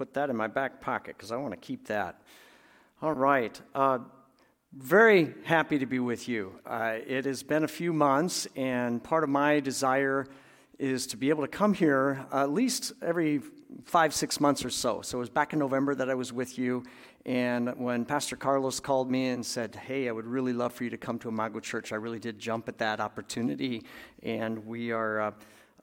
put that in my back pocket because I want to keep that. All right. Uh, very happy to be with you. Uh, it has been a few months, and part of my desire is to be able to come here at least every five, six months or so. So it was back in November that I was with you. And when Pastor Carlos called me and said, Hey, I would really love for you to come to Imago Church, I really did jump at that opportunity. And we are uh,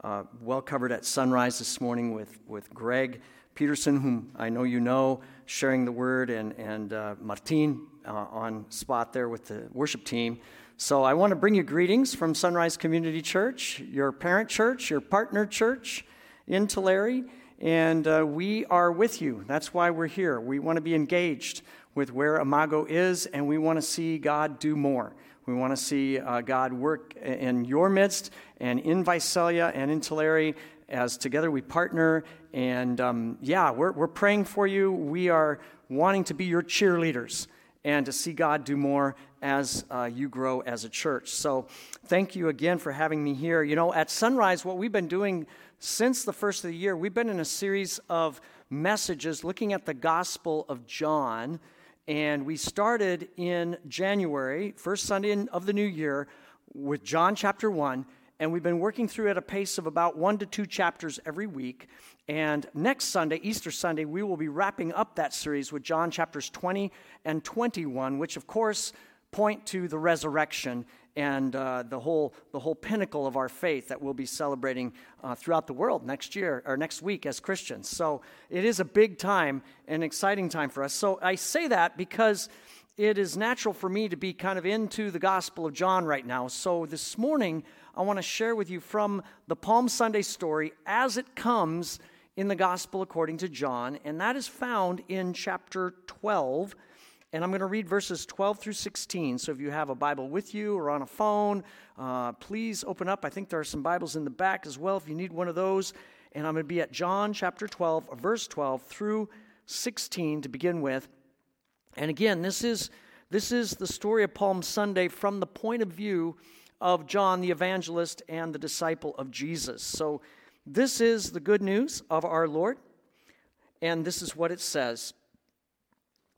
uh, well covered at sunrise this morning with, with Greg Peterson, whom I know you know, sharing the word, and, and uh, Martin uh, on spot there with the worship team. So I want to bring you greetings from Sunrise Community Church, your parent church, your partner church in Tulare, and uh, we are with you. That's why we're here. We want to be engaged with where Imago is, and we want to see God do more. We want to see uh, God work in your midst and in Visalia and in Tulare as together we partner. And um, yeah, we're, we're praying for you. We are wanting to be your cheerleaders and to see God do more as uh, you grow as a church. So, thank you again for having me here. You know, at Sunrise, what we've been doing since the first of the year, we've been in a series of messages looking at the Gospel of John. And we started in January, first Sunday of the new year, with John chapter 1. And we've been working through at a pace of about one to two chapters every week. And next Sunday, Easter Sunday, we will be wrapping up that series with John chapters 20 and 21, which of course point to the resurrection and uh, the, whole, the whole pinnacle of our faith that we'll be celebrating uh, throughout the world next year or next week as Christians. So it is a big time, an exciting time for us. So I say that because it is natural for me to be kind of into the Gospel of John right now. So this morning, I want to share with you from the Palm Sunday story as it comes in the Gospel according to John, and that is found in chapter 12. And I'm going to read verses 12 through 16. So if you have a Bible with you or on a phone, uh, please open up. I think there are some Bibles in the back as well if you need one of those. And I'm going to be at John chapter 12, verse 12 through 16 to begin with. And again, this is, this is the story of Palm Sunday from the point of view of John the evangelist and the disciple of Jesus. So this is the good news of our Lord, and this is what it says.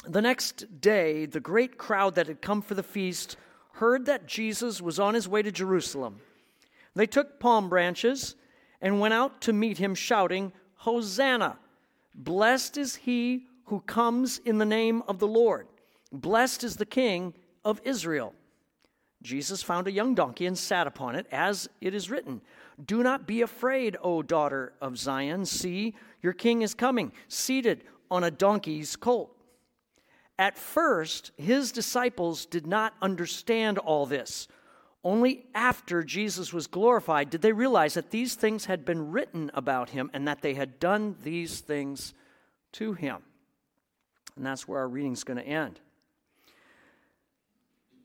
The next day, the great crowd that had come for the feast heard that Jesus was on his way to Jerusalem. They took palm branches and went out to meet him, shouting, Hosanna! Blessed is he who comes in the name of the Lord. Blessed is the King of Israel. Jesus found a young donkey and sat upon it, as it is written Do not be afraid, O daughter of Zion. See, your king is coming, seated on a donkey's colt. At first, his disciples did not understand all this. Only after Jesus was glorified did they realize that these things had been written about him and that they had done these things to him. And that's where our reading is going to end.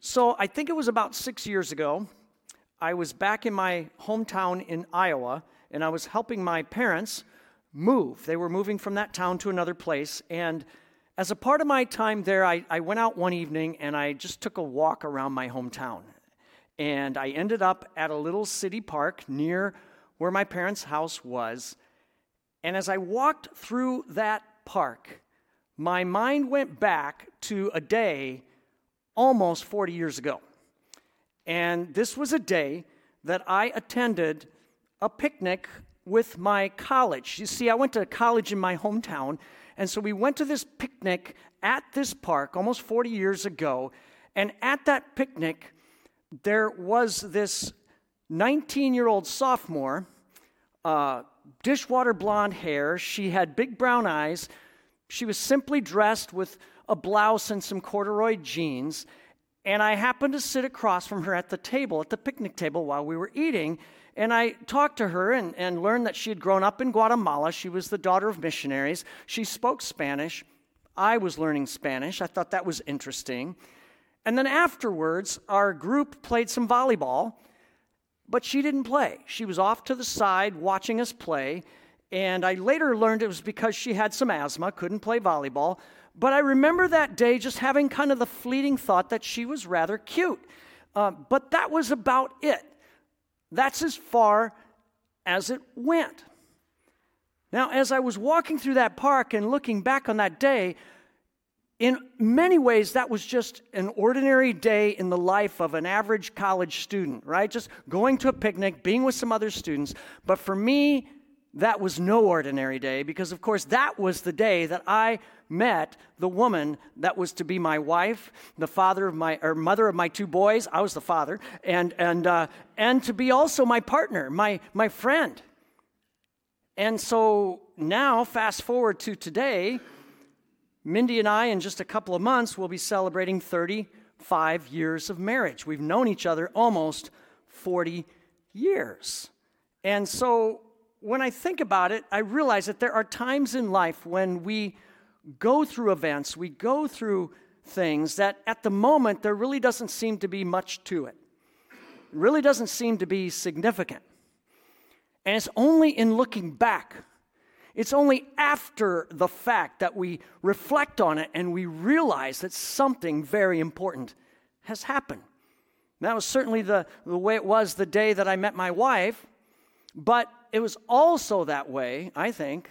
So I think it was about six years ago. I was back in my hometown in Iowa, and I was helping my parents move. They were moving from that town to another place. And as a part of my time there, I, I went out one evening and I just took a walk around my hometown. And I ended up at a little city park near where my parents' house was. And as I walked through that park, my mind went back to a day almost 40 years ago. And this was a day that I attended a picnic with my college. You see, I went to college in my hometown, and so we went to this picnic at this park almost 40 years ago. And at that picnic, there was this 19 year old sophomore, uh, dishwater blonde hair. She had big brown eyes. She was simply dressed with a blouse and some corduroy jeans. And I happened to sit across from her at the table, at the picnic table, while we were eating. And I talked to her and, and learned that she had grown up in Guatemala. She was the daughter of missionaries. She spoke Spanish. I was learning Spanish. I thought that was interesting. And then afterwards, our group played some volleyball, but she didn't play. She was off to the side watching us play. And I later learned it was because she had some asthma, couldn't play volleyball. But I remember that day just having kind of the fleeting thought that she was rather cute. Uh, but that was about it. That's as far as it went. Now, as I was walking through that park and looking back on that day, in many ways, that was just an ordinary day in the life of an average college student, right? Just going to a picnic, being with some other students. But for me, that was no ordinary day because, of course, that was the day that I met the woman that was to be my wife, the father of my or mother of my two boys. I was the father, and and uh, and to be also my partner, my my friend. And so now, fast forward to today, Mindy and I, in just a couple of months, will be celebrating 35 years of marriage. We've known each other almost 40 years. And so when I think about it, I realize that there are times in life when we go through events, we go through things that at the moment there really doesn't seem to be much to it. It really doesn't seem to be significant. And it's only in looking back, it's only after the fact that we reflect on it and we realize that something very important has happened. That was certainly the, the way it was the day that I met my wife, but it was also that way, I think,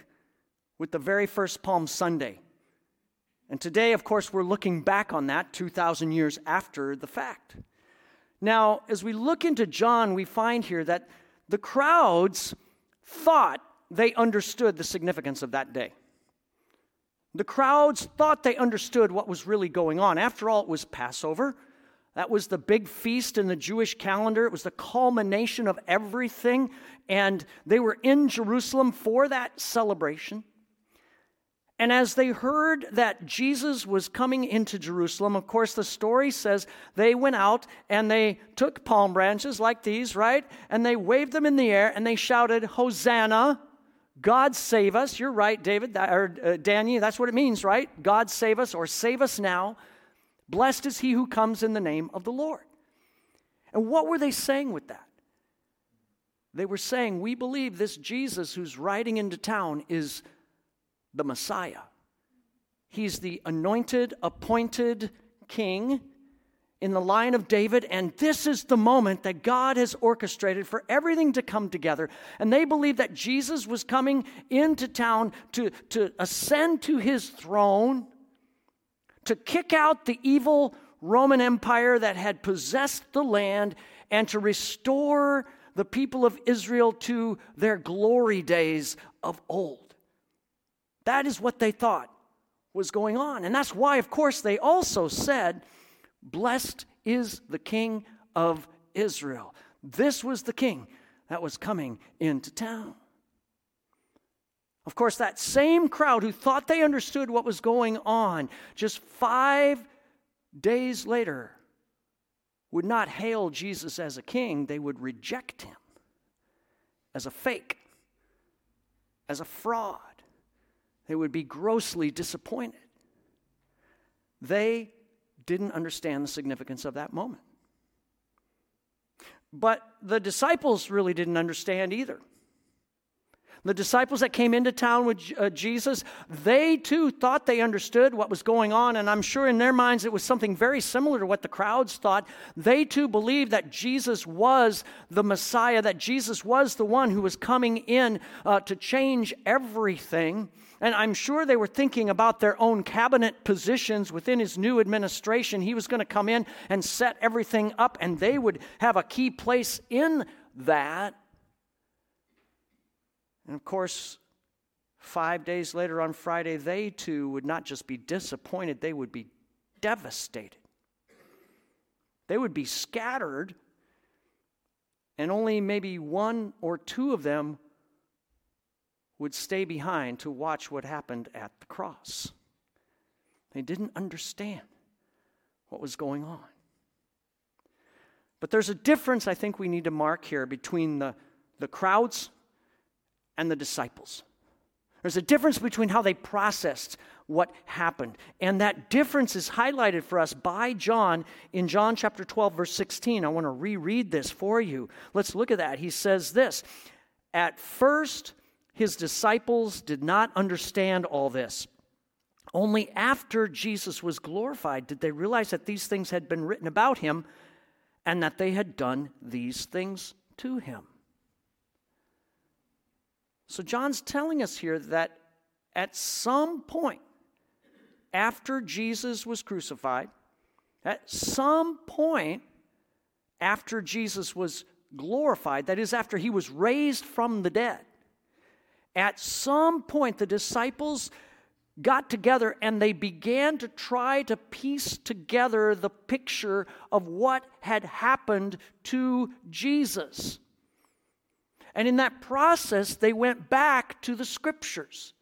with the very first Palm Sunday. And today, of course, we're looking back on that 2,000 years after the fact. Now, as we look into John, we find here that the crowds thought they understood the significance of that day. The crowds thought they understood what was really going on. After all, it was Passover. That was the big feast in the Jewish calendar. It was the culmination of everything. And they were in Jerusalem for that celebration. And as they heard that Jesus was coming into Jerusalem, of course, the story says they went out and they took palm branches like these, right? And they waved them in the air and they shouted, Hosanna, God save us. You're right, David, or uh, Danny, that's what it means, right? God save us or save us now. Blessed is he who comes in the name of the Lord. And what were they saying with that? They were saying, We believe this Jesus who's riding into town is the Messiah. He's the anointed, appointed king in the line of David, and this is the moment that God has orchestrated for everything to come together. And they believe that Jesus was coming into town to, to ascend to his throne, to kick out the evil Roman Empire that had possessed the land, and to restore the people of Israel to their glory days of old. That is what they thought was going on. And that's why, of course, they also said, Blessed is the King of Israel. This was the king that was coming into town. Of course, that same crowd who thought they understood what was going on just five days later would not hail Jesus as a king, they would reject him as a fake, as a fraud. They would be grossly disappointed. They didn't understand the significance of that moment. But the disciples really didn't understand either. The disciples that came into town with uh, Jesus, they too thought they understood what was going on, and I'm sure in their minds it was something very similar to what the crowds thought. They too believed that Jesus was the Messiah, that Jesus was the one who was coming in uh, to change everything. And I'm sure they were thinking about their own cabinet positions within his new administration. He was going to come in and set everything up, and they would have a key place in that. And of course, five days later on Friday, they too would not just be disappointed, they would be devastated. They would be scattered, and only maybe one or two of them would stay behind to watch what happened at the cross. They didn't understand what was going on. But there's a difference I think we need to mark here between the, the crowds and the disciples. There's a difference between how they processed what happened. And that difference is highlighted for us by John in John chapter 12, verse 16. I want to reread this for you. Let's look at that. He says this At first, his disciples did not understand all this. Only after Jesus was glorified did they realize that these things had been written about him and that they had done these things to him. So, John's telling us here that at some point after Jesus was crucified, at some point after Jesus was glorified, that is, after he was raised from the dead, at some point the disciples got together and they began to try to piece together the picture of what had happened to Jesus. And in that process, they went back to the scriptures.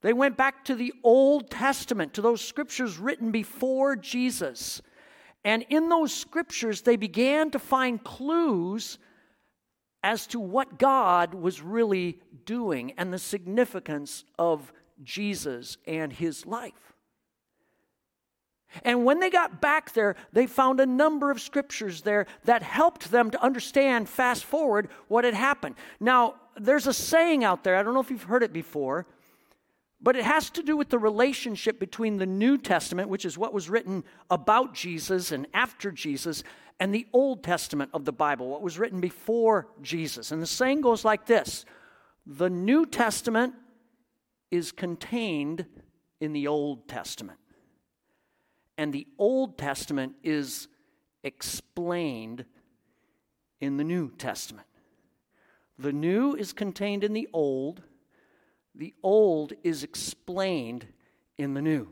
They went back to the Old Testament, to those scriptures written before Jesus. And in those scriptures, they began to find clues as to what God was really doing and the significance of Jesus and his life. And when they got back there, they found a number of scriptures there that helped them to understand, fast forward, what had happened. Now, there's a saying out there, I don't know if you've heard it before, but it has to do with the relationship between the New Testament, which is what was written about Jesus and after Jesus, and the Old Testament of the Bible, what was written before Jesus. And the saying goes like this The New Testament is contained in the Old Testament, and the Old Testament is explained in the New Testament. The new is contained in the old, the old is explained in the new.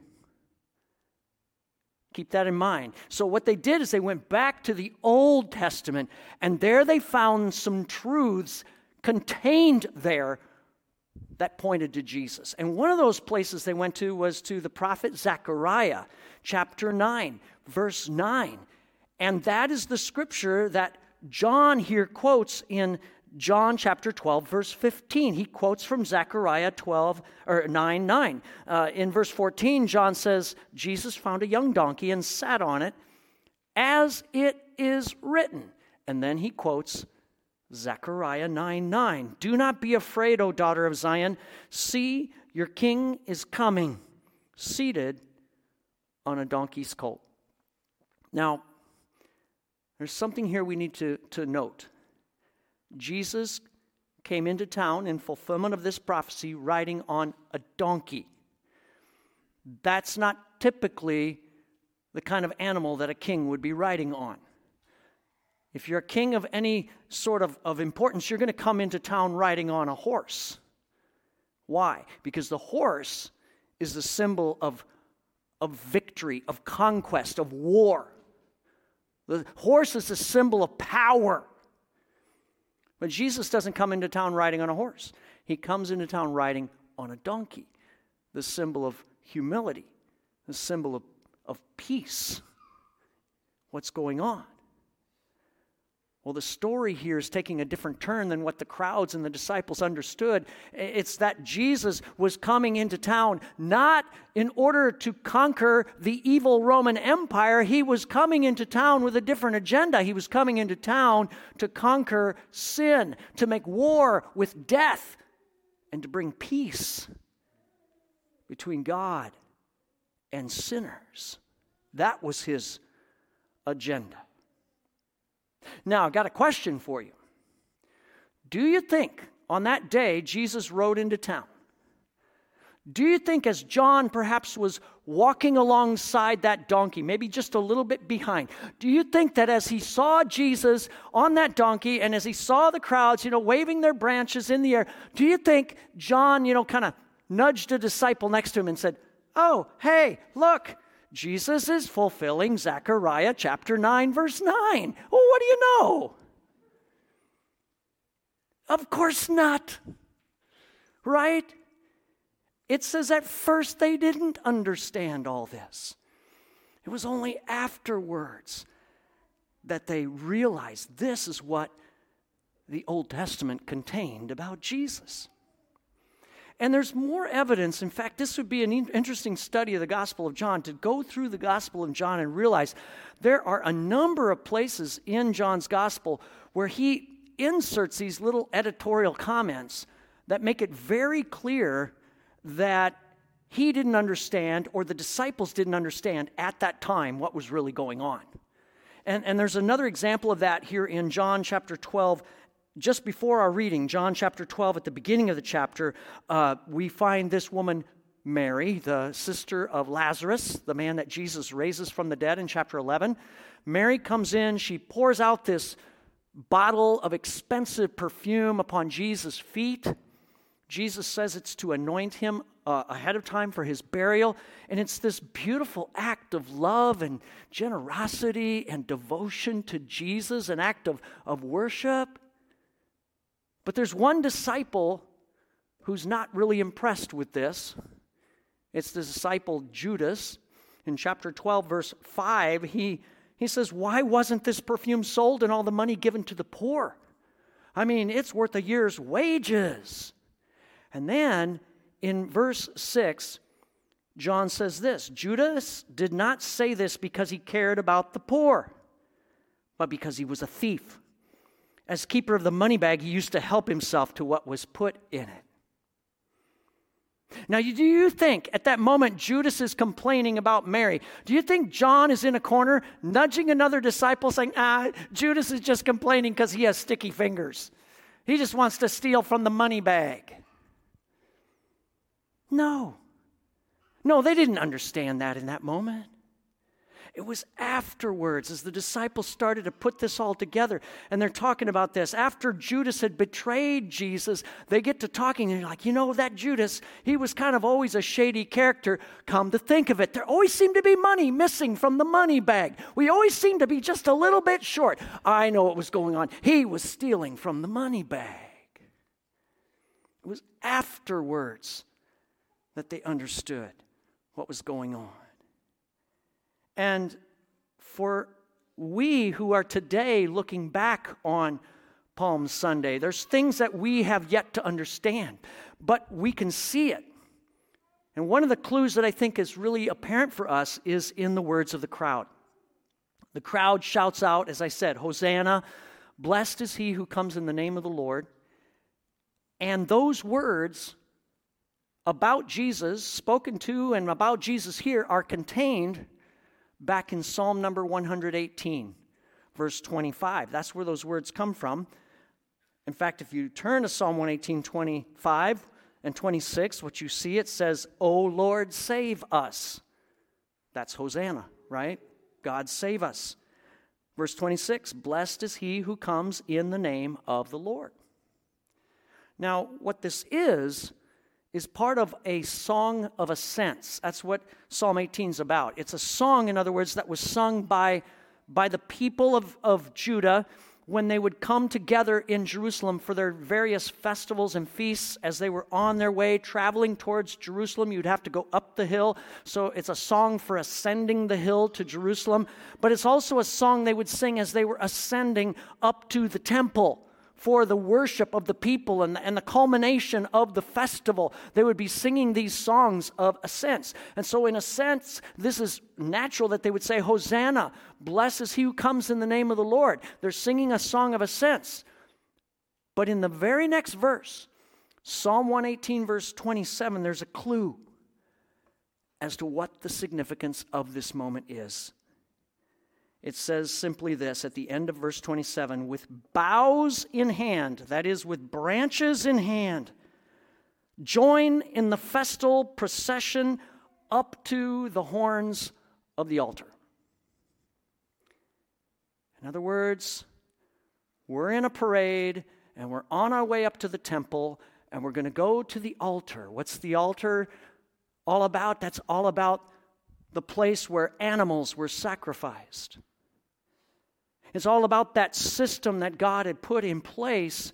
Keep that in mind. So, what they did is they went back to the Old Testament, and there they found some truths contained there that pointed to Jesus. And one of those places they went to was to the prophet Zechariah, chapter 9, verse 9. And that is the scripture that John here quotes in John chapter 12, verse 15. He quotes from Zechariah 12 or 9 9. Uh, in verse 14, John says, Jesus found a young donkey and sat on it, as it is written. And then he quotes Zechariah 9 9. Do not be afraid, O daughter of Zion. See, your king is coming, seated on a donkey's colt. Now, there's something here we need to, to note. Jesus came into town in fulfillment of this prophecy riding on a donkey. That's not typically the kind of animal that a king would be riding on. If you're a king of any sort of, of importance, you're going to come into town riding on a horse. Why? Because the horse is the symbol of, of victory, of conquest, of war. The horse is a symbol of power. But Jesus doesn't come into town riding on a horse, he comes into town riding on a donkey, the symbol of humility, the symbol of, of peace. What's going on? Well, the story here is taking a different turn than what the crowds and the disciples understood. It's that Jesus was coming into town not in order to conquer the evil Roman Empire. He was coming into town with a different agenda. He was coming into town to conquer sin, to make war with death, and to bring peace between God and sinners. That was his agenda. Now, I've got a question for you. Do you think on that day Jesus rode into town? Do you think, as John perhaps was walking alongside that donkey, maybe just a little bit behind, do you think that as he saw Jesus on that donkey and as he saw the crowds, you know, waving their branches in the air, do you think John, you know, kind of nudged a disciple next to him and said, Oh, hey, look, Jesus is fulfilling Zechariah chapter 9, verse 9. Well, what do you know? Of course not. Right? It says at first they didn't understand all this. It was only afterwards that they realized this is what the Old Testament contained about Jesus. And there's more evidence. In fact, this would be an interesting study of the Gospel of John to go through the Gospel of John and realize there are a number of places in John's Gospel where he inserts these little editorial comments that make it very clear that he didn't understand or the disciples didn't understand at that time what was really going on. And, and there's another example of that here in John chapter 12 just before our reading, John chapter 12, at the beginning of the chapter, uh, we find this woman, Mary, the sister of Lazarus, the man that Jesus raises from the dead in chapter 11. Mary comes in, she pours out this bottle of expensive perfume upon Jesus' feet. Jesus says it's to anoint him uh, ahead of time for his burial. And it's this beautiful act of love and generosity and devotion to Jesus, an act of, of worship. But there's one disciple who's not really impressed with this. It's the disciple Judas. In chapter 12, verse 5, he, he says, Why wasn't this perfume sold and all the money given to the poor? I mean, it's worth a year's wages. And then in verse 6, John says this Judas did not say this because he cared about the poor, but because he was a thief. As keeper of the money bag, he used to help himself to what was put in it. Now, do you think at that moment Judas is complaining about Mary? Do you think John is in a corner nudging another disciple saying, ah, Judas is just complaining because he has sticky fingers? He just wants to steal from the money bag. No. No, they didn't understand that in that moment. It was afterwards, as the disciples started to put this all together, and they're talking about this. After Judas had betrayed Jesus, they get to talking, and they're like, you know, that Judas, he was kind of always a shady character. Come to think of it, there always seemed to be money missing from the money bag. We always seemed to be just a little bit short. I know what was going on. He was stealing from the money bag. It was afterwards that they understood what was going on. And for we who are today looking back on Palm Sunday, there's things that we have yet to understand, but we can see it. And one of the clues that I think is really apparent for us is in the words of the crowd. The crowd shouts out, as I said, Hosanna, blessed is he who comes in the name of the Lord. And those words about Jesus, spoken to and about Jesus here, are contained back in Psalm number 118, verse 25. That's where those words come from. In fact, if you turn to Psalm 118, 25 and 26, what you see, it says, O Lord, save us. That's Hosanna, right? God save us. Verse 26 Blessed is he who comes in the name of the Lord. Now, what this is, is part of a song of ascents. That's what Psalm 18 is about. It's a song, in other words, that was sung by, by the people of, of Judah when they would come together in Jerusalem for their various festivals and feasts as they were on their way traveling towards Jerusalem. You'd have to go up the hill. So it's a song for ascending the hill to Jerusalem. But it's also a song they would sing as they were ascending up to the temple for the worship of the people and, and the culmination of the festival. They would be singing these songs of ascents. And so, in a sense, this is natural that they would say, Hosanna, blessed is he who comes in the name of the Lord. They're singing a song of ascents. But in the very next verse, Psalm 118, verse 27, there's a clue as to what the significance of this moment is it says simply this at the end of verse 27 with boughs in hand, that is, with branches in hand, join in the festal procession up to the horns of the altar. In other words, we're in a parade and we're on our way up to the temple and we're going to go to the altar. What's the altar all about? That's all about the place where animals were sacrificed. It's all about that system that God had put in place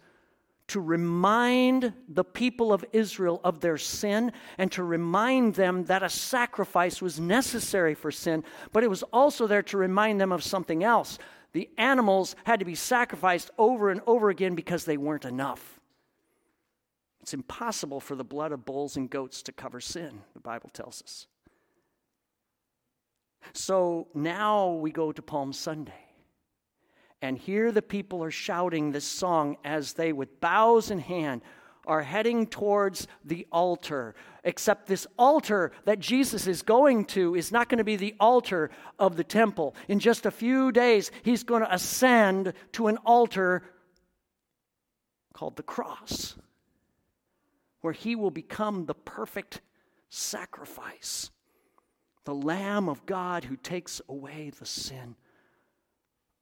to remind the people of Israel of their sin and to remind them that a sacrifice was necessary for sin, but it was also there to remind them of something else. The animals had to be sacrificed over and over again because they weren't enough. It's impossible for the blood of bulls and goats to cover sin, the Bible tells us. So now we go to Palm Sunday. And here the people are shouting this song as they, with boughs in hand, are heading towards the altar. Except this altar that Jesus is going to is not going to be the altar of the temple. In just a few days, he's going to ascend to an altar called the cross, where he will become the perfect sacrifice, the Lamb of God who takes away the sin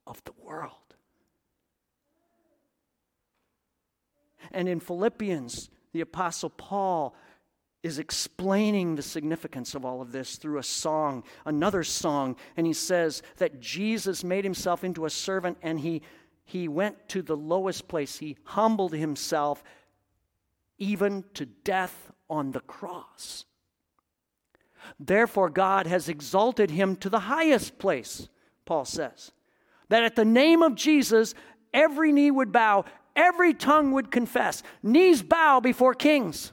of the world. And in Philippians, the Apostle Paul is explaining the significance of all of this through a song, another song. And he says that Jesus made himself into a servant and he, he went to the lowest place. He humbled himself even to death on the cross. Therefore, God has exalted him to the highest place, Paul says, that at the name of Jesus, every knee would bow, every tongue would confess. Knees bow before kings.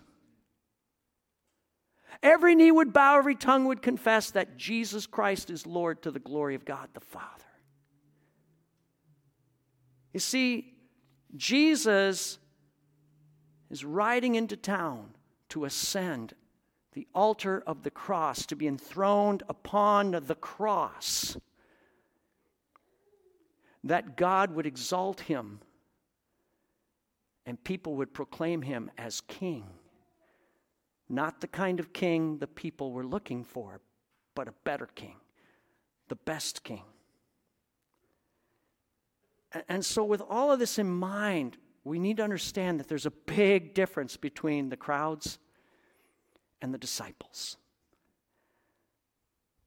Every knee would bow, every tongue would confess that Jesus Christ is Lord to the glory of God the Father. You see, Jesus is riding into town to ascend the altar of the cross, to be enthroned upon the cross, that God would exalt him and people would proclaim him as king. Not the kind of king the people were looking for, but a better king, the best king. And so, with all of this in mind, we need to understand that there's a big difference between the crowds and the disciples.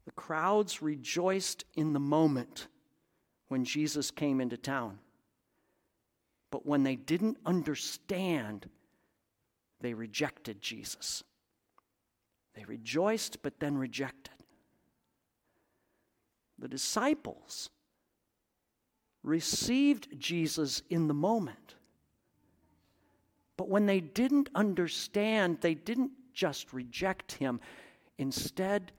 The crowds rejoiced in the moment when Jesus came into town. But when they didn't understand, they rejected Jesus. They rejoiced, but then rejected. The disciples received Jesus in the moment. But when they didn't understand, they didn't just reject him. Instead,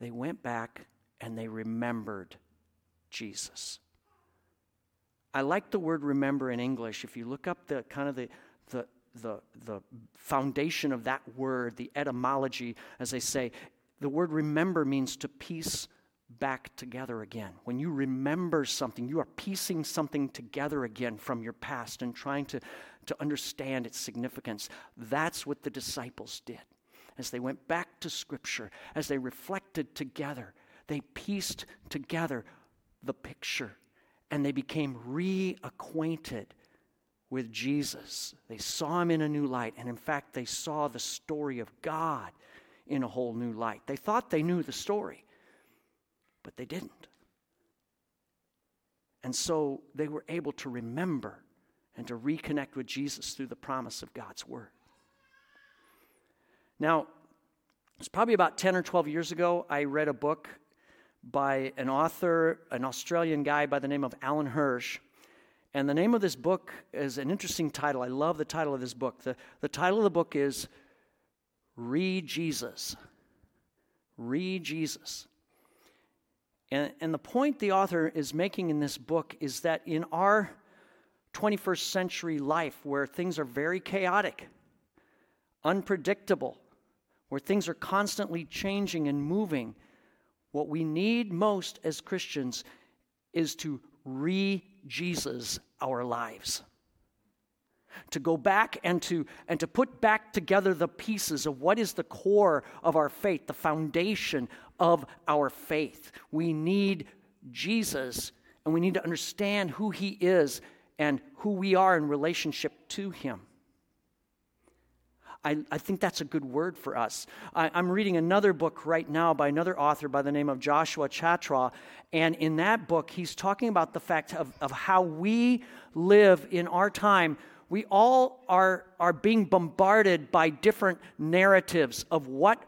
they went back and they remembered Jesus. I like the word remember in English. If you look up the kind of the, the, the, the foundation of that word, the etymology, as they say, the word remember means to piece back together again. When you remember something, you are piecing something together again from your past and trying to, to understand its significance. That's what the disciples did. As they went back to Scripture, as they reflected together, they pieced together the picture and they became reacquainted with Jesus. They saw him in a new light, and in fact, they saw the story of God in a whole new light. They thought they knew the story, but they didn't. And so they were able to remember and to reconnect with Jesus through the promise of God's Word. Now, it's probably about 10 or 12 years ago, I read a book by an author, an Australian guy by the name of Alan Hirsch. And the name of this book is an interesting title. I love the title of this book. The, the title of the book is ReJesus. Read Jesus. And, and the point the author is making in this book is that in our 21st century life, where things are very chaotic, unpredictable, where things are constantly changing and moving, what we need most as Christians is to re Jesus our lives. To go back and to, and to put back together the pieces of what is the core of our faith, the foundation of our faith. We need Jesus and we need to understand who he is and who we are in relationship to him. I, I think that's a good word for us. I, I'm reading another book right now by another author by the name of Joshua Chatraw. And in that book, he's talking about the fact of, of how we live in our time we all are, are being bombarded by different narratives of what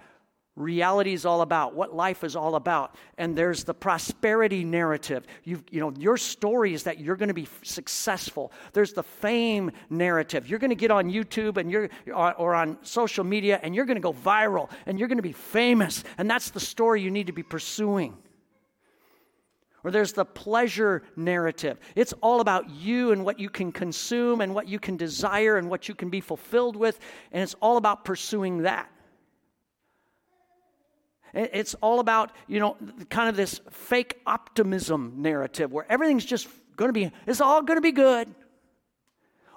reality is all about, what life is all about. And there's the prosperity narrative. you you know, your story is that you're going to be successful. There's the fame narrative. You're going to get on YouTube and you're or on social media and you're going to go viral and you're going to be famous. And that's the story you need to be pursuing. Or there's the pleasure narrative. It's all about you and what you can consume and what you can desire and what you can be fulfilled with. And it's all about pursuing that. It's all about, you know, kind of this fake optimism narrative where everything's just going to be, it's all going to be good.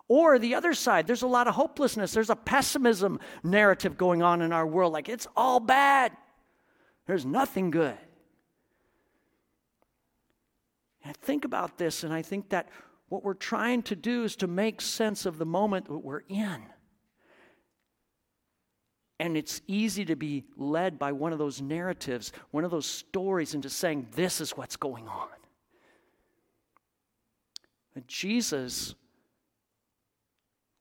Or the other side, there's a lot of hopelessness. There's a pessimism narrative going on in our world, like it's all bad. There's nothing good. And I think about this, and I think that what we're trying to do is to make sense of the moment that we're in. And it's easy to be led by one of those narratives, one of those stories, into saying, This is what's going on. But Jesus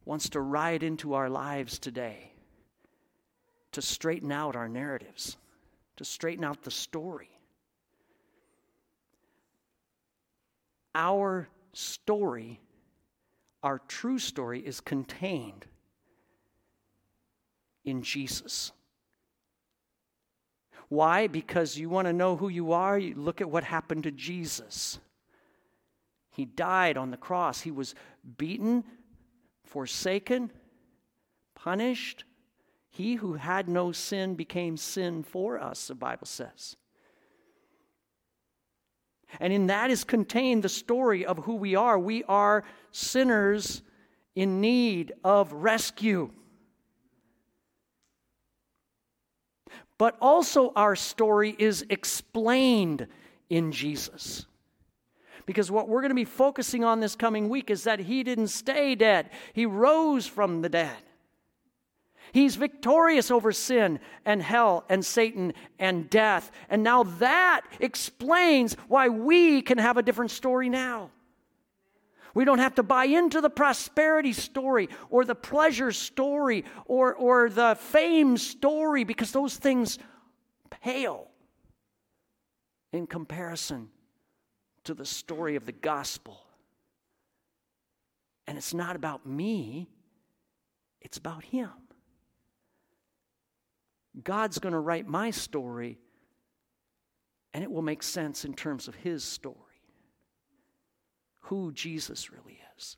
wants to ride into our lives today to straighten out our narratives, to straighten out the story. Our story, our true story, is contained in Jesus. Why? Because you want to know who you are? You look at what happened to Jesus. He died on the cross. He was beaten, forsaken, punished. He who had no sin became sin for us, the Bible says. And in that is contained the story of who we are. We are sinners in need of rescue. But also our story is explained in Jesus. Because what we're going to be focusing on this coming week is that he didn't stay dead, he rose from the dead. He's victorious over sin and hell and Satan and death. And now that explains why we can have a different story now. We don't have to buy into the prosperity story or the pleasure story or, or the fame story because those things pale in comparison to the story of the gospel. And it's not about me, it's about Him. God's going to write my story, and it will make sense in terms of His story who Jesus really is.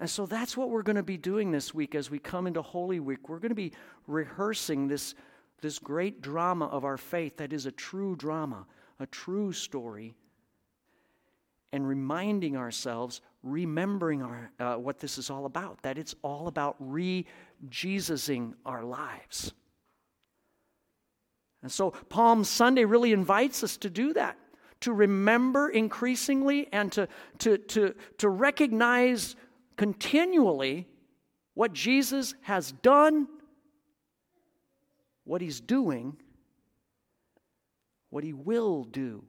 And so that's what we're going to be doing this week as we come into Holy Week. We're going to be rehearsing this, this great drama of our faith that is a true drama, a true story, and reminding ourselves, remembering our, uh, what this is all about, that it's all about re Jesusing our lives. And so Palm Sunday really invites us to do that to remember increasingly and to, to, to, to recognize continually what Jesus has done, what he's doing, what he will do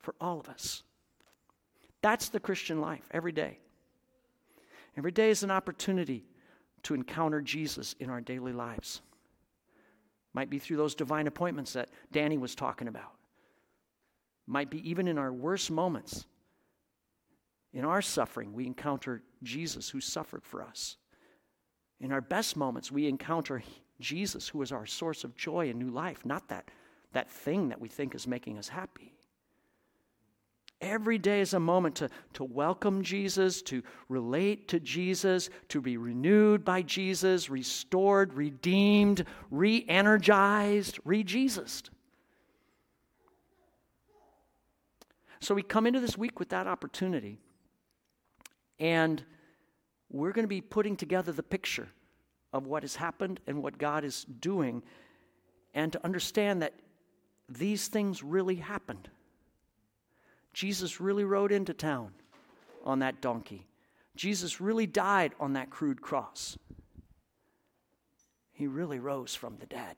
for all of us. That's the Christian life every day. Every day is an opportunity to encounter Jesus in our daily lives. Might be through those divine appointments that Danny was talking about might be even in our worst moments. In our suffering, we encounter Jesus who suffered for us. In our best moments, we encounter Jesus who is our source of joy and new life, not that, that thing that we think is making us happy. Every day is a moment to, to welcome Jesus, to relate to Jesus, to be renewed by Jesus, restored, redeemed, re energized, re Jesused. So we come into this week with that opportunity. And we're going to be putting together the picture of what has happened and what God is doing, and to understand that these things really happened. Jesus really rode into town on that donkey. Jesus really died on that crude cross. He really rose from the dead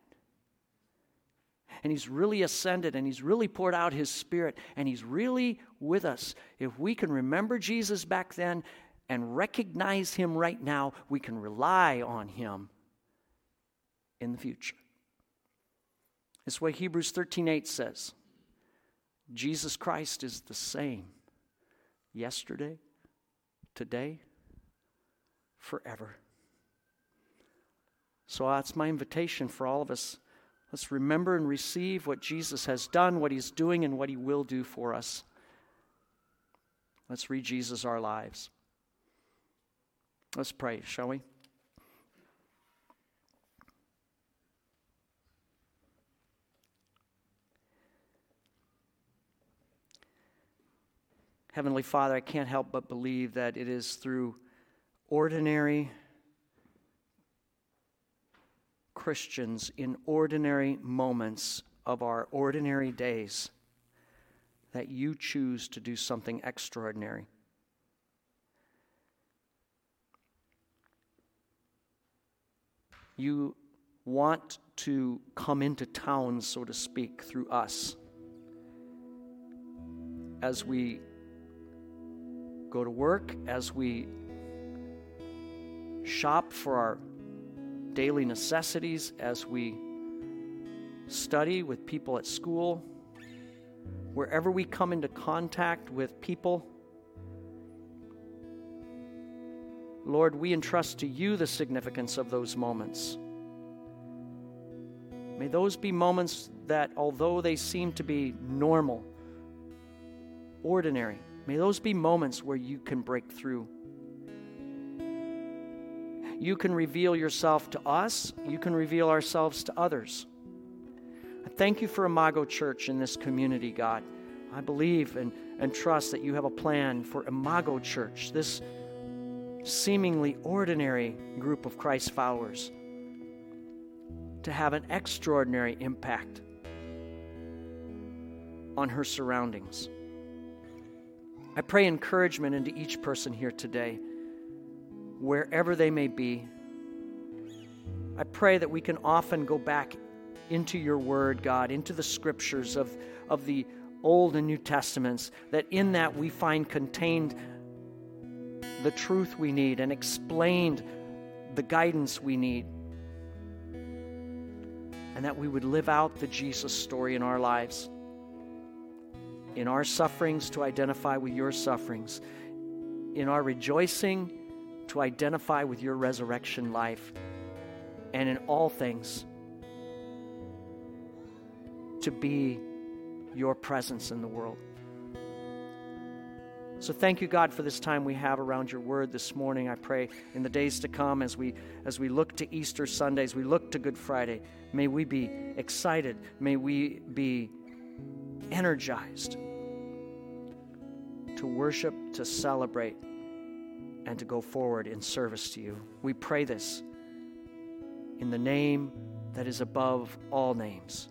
and He's really ascended and He's really poured out His Spirit and He's really with us. If we can remember Jesus back then and recognize Him right now, we can rely on Him in the future. It's what Hebrews 13:8 says. Jesus Christ is the same yesterday, today, forever. So that's my invitation for all of us Let's remember and receive what Jesus has done, what he's doing, and what he will do for us. Let's re Jesus our lives. Let's pray, shall we? Heavenly Father, I can't help but believe that it is through ordinary Christians in ordinary moments of our ordinary days that you choose to do something extraordinary. You want to come into town, so to speak, through us as we go to work, as we shop for our daily necessities, as we study with people at school, wherever we come into contact with people. Lord, we entrust to you the significance of those moments. May those be moments that, although they seem to be normal, ordinary, may those be moments where you can break through. You can reveal yourself to us, you can reveal ourselves to others. I thank you for Imago Church in this community, God. I believe and, and trust that you have a plan for Imago Church, this seemingly ordinary group of Christ followers to have an extraordinary impact on her surroundings. I pray encouragement into each person here today, wherever they may be. I pray that we can often go back into your word, God, into the scriptures of, of the Old and New Testaments, that in that we find contained the truth we need and explained the guidance we need and that we would live out the Jesus story in our lives. In our sufferings, to identify with your sufferings. In our rejoicing, to identify with your resurrection life. And in all things, to be your presence in the world. So thank you, God, for this time we have around your word this morning. I pray in the days to come as we as we look to Easter Sundays, we look to Good Friday, may we be excited, may we be energized to worship, to celebrate, and to go forward in service to you. We pray this in the name that is above all names,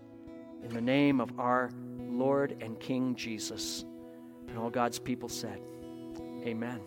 in the name of our Lord and King Jesus. And all God's people said, Amen.